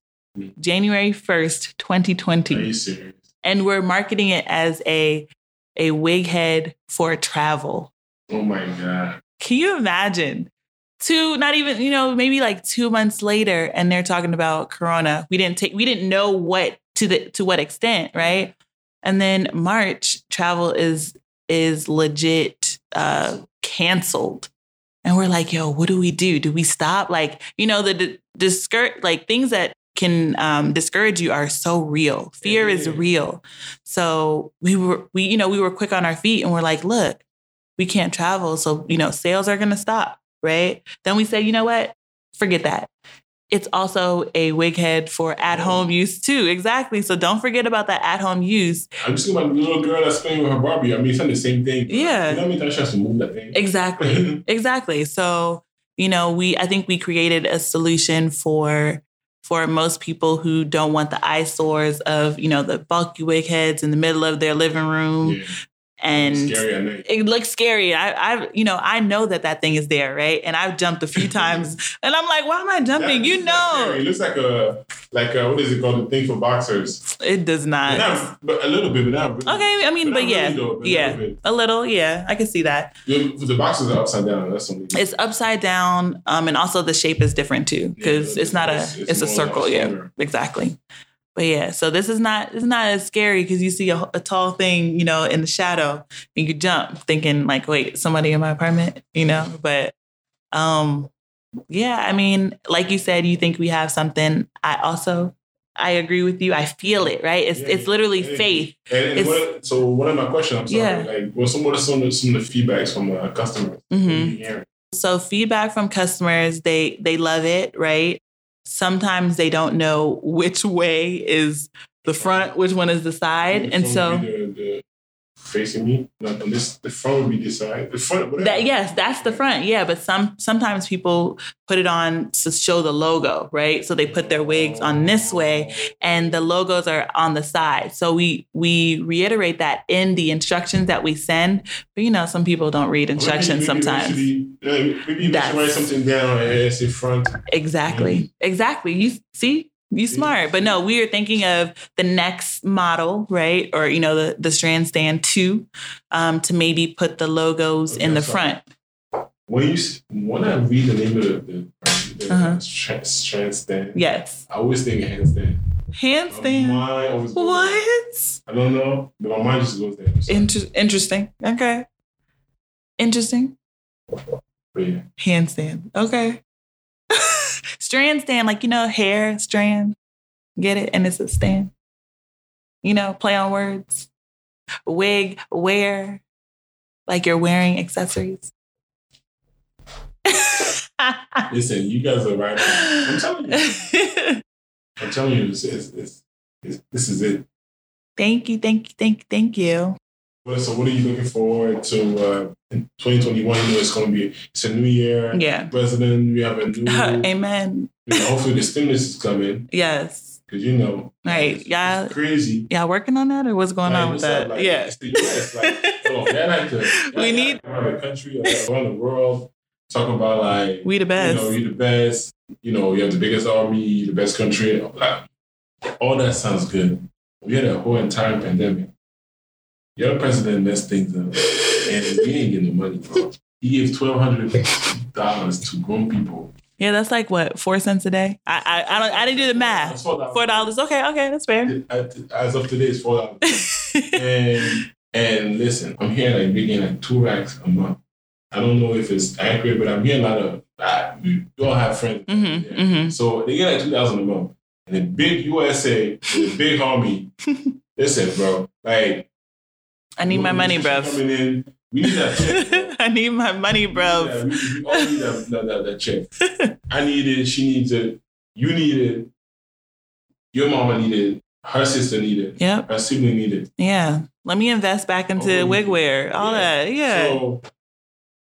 January 1st, 2020. Are you serious? And we're marketing it as a a wig head for travel. Oh my God. Can you imagine? Two, not even, you know, maybe like two months later, and they're talking about Corona. We didn't take, we didn't know what to the to what extent, right? And then March, travel is is legit uh canceled. And we're like, yo, what do we do? Do we stop? Like, you know, the, the skirt like things that can um, discourage you are so real. Fear is real. So we were, we, you know, we were quick on our feet and we're like, look, we can't travel. So, you know, sales are going to stop. Right. Then we said, you know what? Forget that. It's also a wig head for at home use too. Exactly. So don't forget about that at home use. I'm just the little girl that's playing with her Barbie. I mean, it's not the same thing. Yeah. You know how many times she has to move that thing? Exactly. exactly. So, you know, we, I think we created a solution for for most people who don't want the eyesores of, you know, the bulky wig heads in the middle of their living room. Yeah. And it looks scary. I, I, you know, I know that that thing is there, right? And I've jumped a few times, and I'm like, "Why am I jumping?" That, you know, it looks like a, like a, what is it called? The thing for boxers. It does not. But, not, but a little bit, but not really. Okay, I mean, but, but yeah, really though, yeah, a little, a little, yeah, I can see that. The boxes are upside down. That's something. It's upside down, um, and also the shape is different too because yeah, it's not a, it's, it's a circle. Yeah, exactly. But yeah, so this is not it's not as scary because you see a, a, tall thing, you know, in the shadow, and you jump thinking like, wait, somebody in my apartment, you know. But um, yeah, I mean, like you said, you think we have something. I also I agree with you. I feel it, right? It's yeah, it's literally yeah. faith. And, and one, so one of my questions, I'm sorry, yeah. like, well, some, what are some of the, some of the feedbacks from uh, customers? Mm-hmm. So feedback from customers, they they love it, right? Sometimes they don't know which way is the front, which one is the side, and so facing me. Not on this. The front would be this side. The front. That yes, that's the front. Yeah, but some sometimes people put it on to show the logo, right? So they put their wigs on this way, and the logos are on the side. So we we reiterate that in the instructions that we send. But you know, some people don't read instructions maybe, maybe sometimes. Maybe, maybe you write something down and say front. Exactly. Mm-hmm. Exactly. You see, you smart. But no, we are thinking of the next model, right? Or, you know, the, the Strand Stand 2 um, to maybe put the logos okay, in the front. When you when I read the name of the, the, uh-huh. Strand Stand, yes, I always think handstand. Handstand. My always what? I don't know, but my mind just goes there. Inter- interesting. Okay. Interesting. Yeah. Handstand. Okay strand stand, like, you know, hair strand. Get it? And it's a stand. You know, play on words. Wig, wear, like you're wearing accessories. Listen, you guys are right. I'm telling you. I'm telling you, it's, it's, it's, this is it. Thank you, thank you, thank you, thank you. Well, so, what are you looking forward to uh, in 2021? You know, it's going to be it's a new year. Yeah. President, we have a new. Amen. you know, hopefully, the stimulus is coming Yes. because you know, Right. it's, Yeah. it's crazy. Y'all working on that or what's going Like, on with that? Like, yeah. it's the US. Like, oh, like We need- around the country, around the world, talking about like We the best. You know, you're the best. You know, you have the biggest army, the best country. Like, all that sounds good. We had a whole entire pandemic. Your president messed things up, and we ain't getting the money, bro. He gave twelve hundred dollars to grown people. yeah, that's like what, four cents a day? I I I, don't, I didn't do the math. Four dollars. Okay, okay, that's fair. As of today, it's four dollars. and and listen, I'm hearing like getting like two racks a month. I don't know if it's accurate, but I'm hearing a lot of. Uh, we all have friends. hmm Yeah. hmm So they get like two thousand a month, and the big USA, the big army. listen, bro, like I need my money, bro. bruv. Coming in, we need that check. bro. I need my money, Yeah, we, we all need that, that, that, that check. I need it. She needs it. You need it. Your mama needed it. Her sister needed it. Yep. Her sibling needed it. Yeah. Let me invest back into Oh, wig wear. All yeah. that. Yeah. So,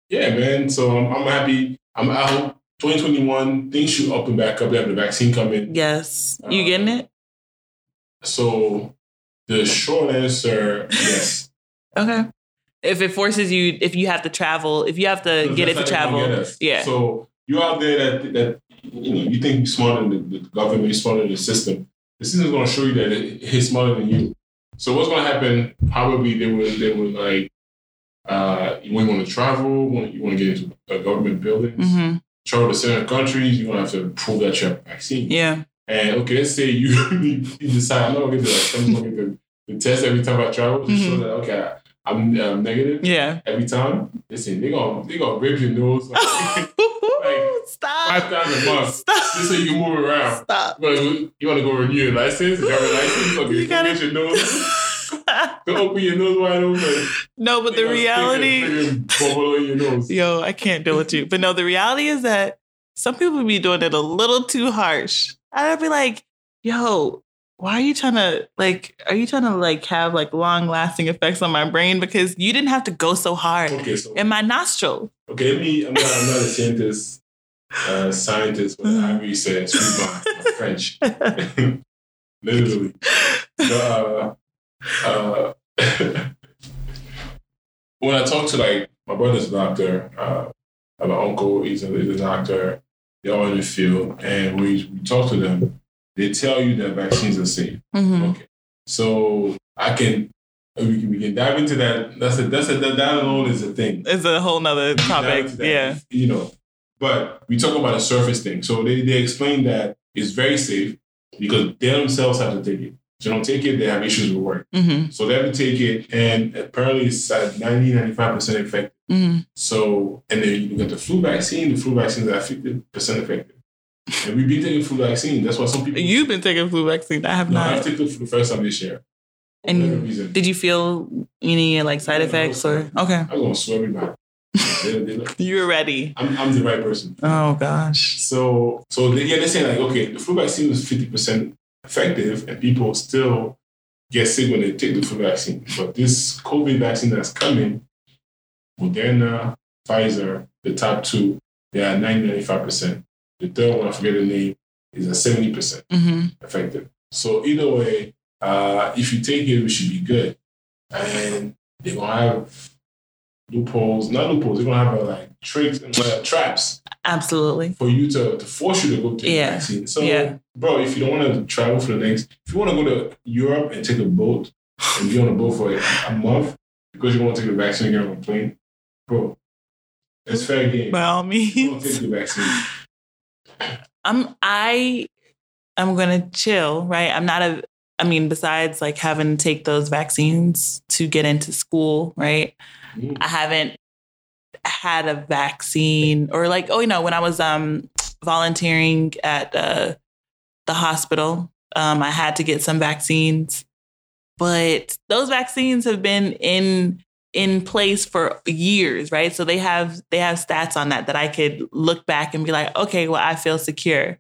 yeah, man. So I'm, I'm happy. I'm out. 2021, things should open back up. They have the vaccine coming. yes. You Uh, getting it? So the short answer, yes. Okay. If it forces you, if you have to travel, if you have to get it to how they gonna travel, yeah. So you're out there that that you know you think you're smarter than the, the government, you're smarter than the system. The system's gonna show you that it, he's smarter than you. So what's gonna happen? Probably they will they will like uh you want to travel, when you want to get into uh, government buildings, hmm travel to certain countries, you're gonna have to prove that you have a vaccine. Yeah. And okay, let's say you, you decide I'm not gonna get the like, I'm gonna get the, test every time I travel to show Mhm. that okay I'm, I'm negative Yeah. every time. Listen, they gonna they gonna rape your nose like, Stop. five times a month Stop. just so you move around. Stop. But you want to go renew your license, your driver's license, okay, You you gotta- get your nose, don't open your nose wide open. no, but They the gonna stick a reality, friggin' bubble in your nose. yo, I can't deal with you. But no, the reality is that some people be doing it a little too harsh. I'd be like, yo, why are you trying to like? Are you trying to like have like long lasting effects on my brain? Because you didn't have to go so hard Okay, so in my nostril. okay, let me. I'm not, I'm not a scientist, uh, scientist, but I research, French, literally. So, uh, uh, when I talk to like my brother's a doctor, uh, my uncle, he's a, he's a doctor. They're all in the field, and we, we talk to them. They tell you that vaccines are safe. Mhm. Okay, so I can we can, we can dive into that. That's a that's a that, that alone is a thing. It's a whole nother topic. that, Yeah. you know. But we talk about a surface thing. So they they explain that it's very safe because they themselves have to take it. If they don't take it, they have issues with work. hmm So they have to take it, and apparently it's at 90, 95% effective. hmm So, and then you look at the flu vaccine, the flu vaccine is at 50% effective. And we've been taking flu vaccine. That's why some people. You've been taking flu vaccine. I have no, not. I've taken it for the first time this year. And. Did you feel any uh, like side No, effects or okay? I'm going to swear everybody. They- they You were ready. I'm, I'm the right person. Oh gosh. So, so they, yeah, they're saying like, okay, the flu vaccine was 50% effective and people still get sick when they take the flu vaccine. But this COVID vaccine that's coming, Moderna, Pfizer, the top two, they are 90, 95%. The third one, I forget the name, is at 70% hmm effective. So either way, uh, if you take it, we should be good. And they're gonna have loopholes, not loopholes, they're gonna have uh, like tricks and uh, traps Absolutely. for you to, to force you to go take Yeah. the vaccine. So, Yeah. bro, if you don't want to travel for the next, if you want to go to Europe and take a boat and be on a boat for a, a month because you want to take the vaccine and get on a plane, bro, it's fair game. By all Don't means. take the vaccine. I'm I I'm gonna chill, right? I'm not a I mean, besides like having to take those vaccines to get into school, right? Mm. I haven't had a vaccine or like, oh, you know, when I was um volunteering at uh, the hospital, um, I had to get some vaccines. But those vaccines have been in in place for years, right? So they have they have stats on that that I could look back and be like, okay, well, I feel secure.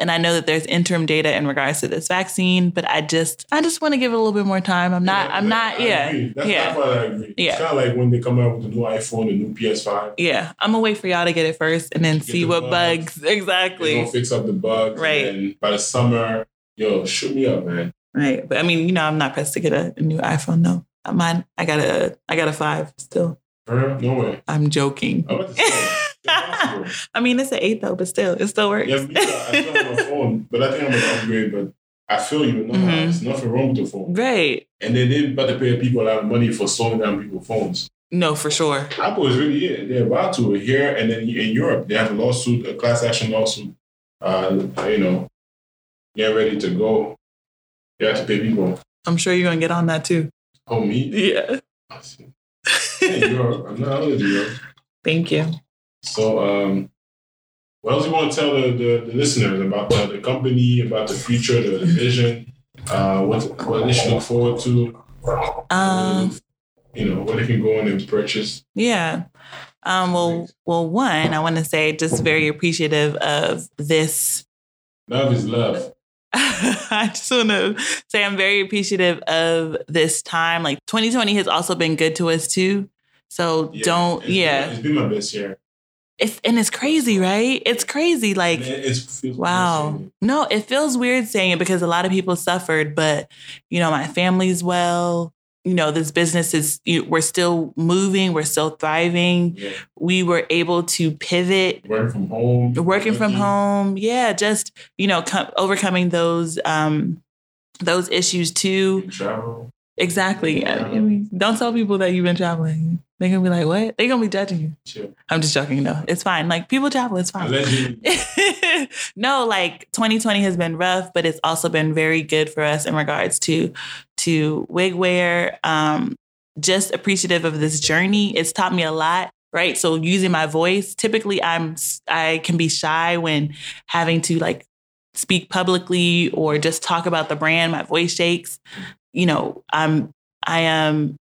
And I know that there's interim data in regards to this vaccine, but I just I just want to give it a little bit more time. I'm not Yeah, I'm not I yeah. agree. That's, yeah. that's I agree. Yeah. It's kind of like when they come out with the new iPhone, the new PS5. Yeah, I'm gonna wait for y'all to get it first and then see the what bugs. bugs exactly. gonna fix up the bugs. Right. And by the summer, yo, shoot me up, man. Right, but I mean, you know, I'm not pressed to get a, a new iPhone. No, mine. I got a I got a five still. No way. I'm joking. I'm about to say. impossible. I mean, it's an eight though, but still, it still works. Yeah, me. I still have a phone, but I think I'm gonna upgrade. But I feel you. No, Mhm. there's nothing wrong with the phone. right. And then they're about to pay people a lot of money for slowing down people's phones. No, for sure. Apple is really it. They're about to here and then in Europe. They have a lawsuit, a class action lawsuit. Uh, you know, get ready to go. They have to pay people. I'm sure you're gonna get on that too. Oh me? Yeah. in Europe. I'm not out of Europe. Thank you. So, um, what else you want to tell the, the, the listeners about the, the company, about the future, the, the vision, uh, what what they should look forward to? Um. you know, what they can go in and purchase. Yeah. Um. Well. Well. One, I want to say just very appreciative of this Love is love. I just want to say I'm very appreciative of this time. Like 2020 has also been good to us too. So Yeah, don't, it's yeah. Been, it's been my best year. It's and it's crazy, right? It's crazy. Like, And it- it's, wow. No, it feels weird saying it because a lot of people suffered, but you know, my family's well. You know, this business is, you, we're still moving, we're still thriving. Yeah. We were able to pivot. Working from home. working from home. Yeah just you know com- overcoming those um those issues too. Travel. exactly. I mean, don't tell people that you've been traveling. They're gonna be like what? They're gonna be judging you. Chill. i'm just joking no it's fine. Like people travel. It's fine. No like 2020 has been rough but it's also been very good for us in regards to to wig wear um just appreciative of this journey it's taught me a lot right so using my voice typically i'm i can be shy when having to like speak publicly or just talk about the brand my voice shakes you know i'm i am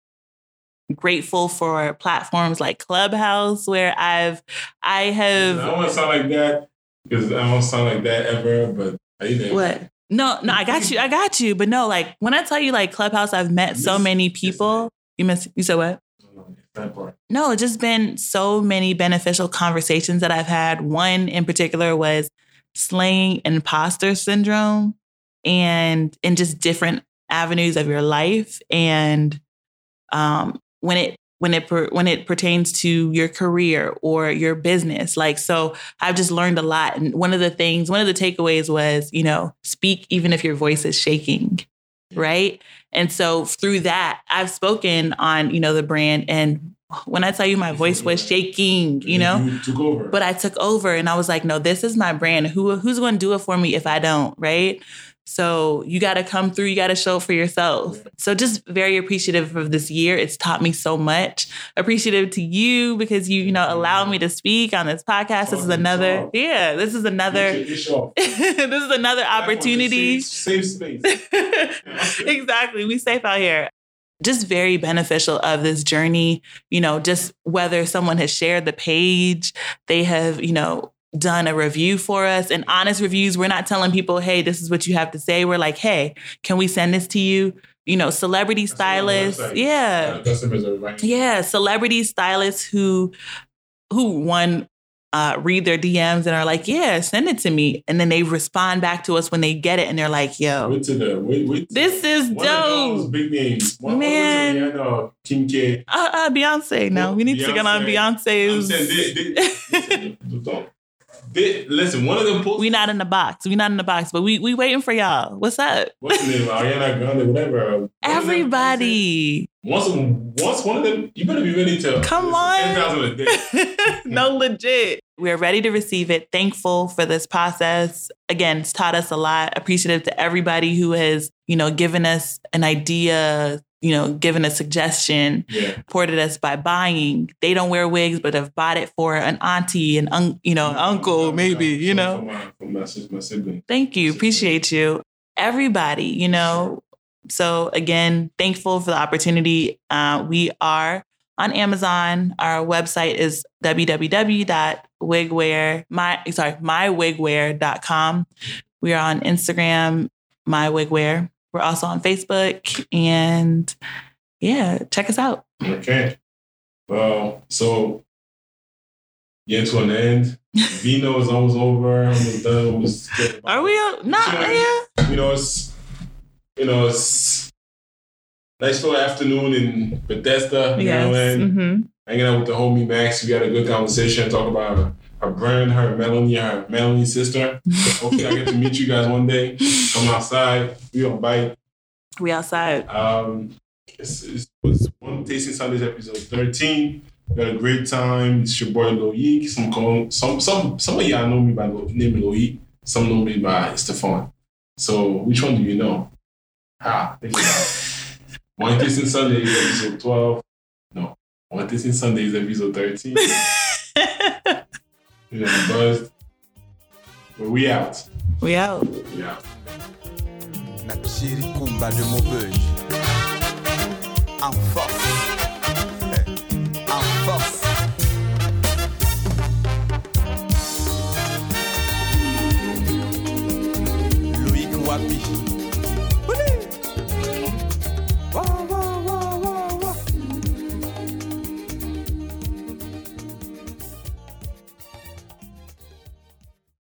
grateful for platforms like clubhouse where i've i have I don't want to sound like that because I don't sound like that ever, but I didn't. What? No, no, I got you. I got you. But no, like when I tell you like Clubhouse, I've met so many people. You miss you said what? No, no, it's. No, it's just been so many beneficial conversations that I've had. One in particular was slaying imposter syndrome and in just different avenues of your life. And um, when it when it per, when it pertains to your career or your business, like so, I've just learned a lot. And one of the things, one of the takeaways was, you know, speak even if your voice is shaking, right? And so through that, I've spoken on, you know, the brand and when I tell you my voice was shaking, you know, You took over. but I took over and I was like, no, this is my brand. Who who's going to do it for me if I don't, right? So you got to come through. You got to show for yourself. So just very appreciative of this year. It's taught me so much. Appreciative to you because you you know allowed me to speak on this podcast. This is another, yeah. This is another Get your ish off. this is another opportunity. Safe space. exactly. We safe out here. Just very beneficial of this journey. You know, just whether someone has shared the page, they have, you know, done a review for us and honest reviews. We're not telling people, hey, this is what you have to say. We're like, hey, can we send this to you? You know, celebrity That's stylists. Yeah. Right. Yeah. Celebrity stylists who who one uh, read their DMs and are like, yeah, send it to me. And then they respond back to us when they get it and they're like, yo, Wait to the wait, wait. this is One dope. big names. One, Man. One, yeah, Kim K. Uh, uh, Beyonce. No, we need to get on Beyonce's. saying, they, they, listen, listen, one of them posts. we not in the box. We not in the box, but we we waiting for y'all. What's up? What's the name? Ariana Grande, whatever. One Everybody. Once, once one of them, you better be ready to. Come on. 10,000 a day. no, legit. We're ready to receive it. Thankful for this process. Again, it's taught us a lot. Appreciative to everybody who has, you know, given us an idea, you know, given a suggestion, Yeah. supported us by buying. They don't wear wigs, but have bought it for an auntie, and un- you know, uncle, maybe, you know. For my, for my, my sibling. Thank you. Appreciate you. Everybody, you know. So again, thankful for the opportunity. Uh, we are on Amazon. Our website is www.wigwear, my, sorry, mywigwear.com. We are on Instagram, mywigwear. We're also on Facebook. And yeah, check us out. Okay. Well, so getting to an end. Vino is almost over. Almost done. Almost Are we? Not, You know, yeah. you know, it's you know, it's nice little afternoon in Bethesda, Yes. Maryland. hmm Hanging out with the homie Max. We had a good conversation, talk about her, brand, her Melanie, her Melanie sister. Hopefully I get to meet you guys one day. Come outside. We on bite. We outside. Um, it's, it was one Tasting Sundays episode 13. We had a great time. It's your boy Loic. Some call, some some some of y'all know me by the name Loic. Some know me by Stefan. So which one do you know? Ah, think about it. Wine Tasting Sundays episode 12. No, Wine Tasting Sundays episode 13. You know, buzzed. But we out. we out. We out. Na Chirikumba de Maubeuge. En force.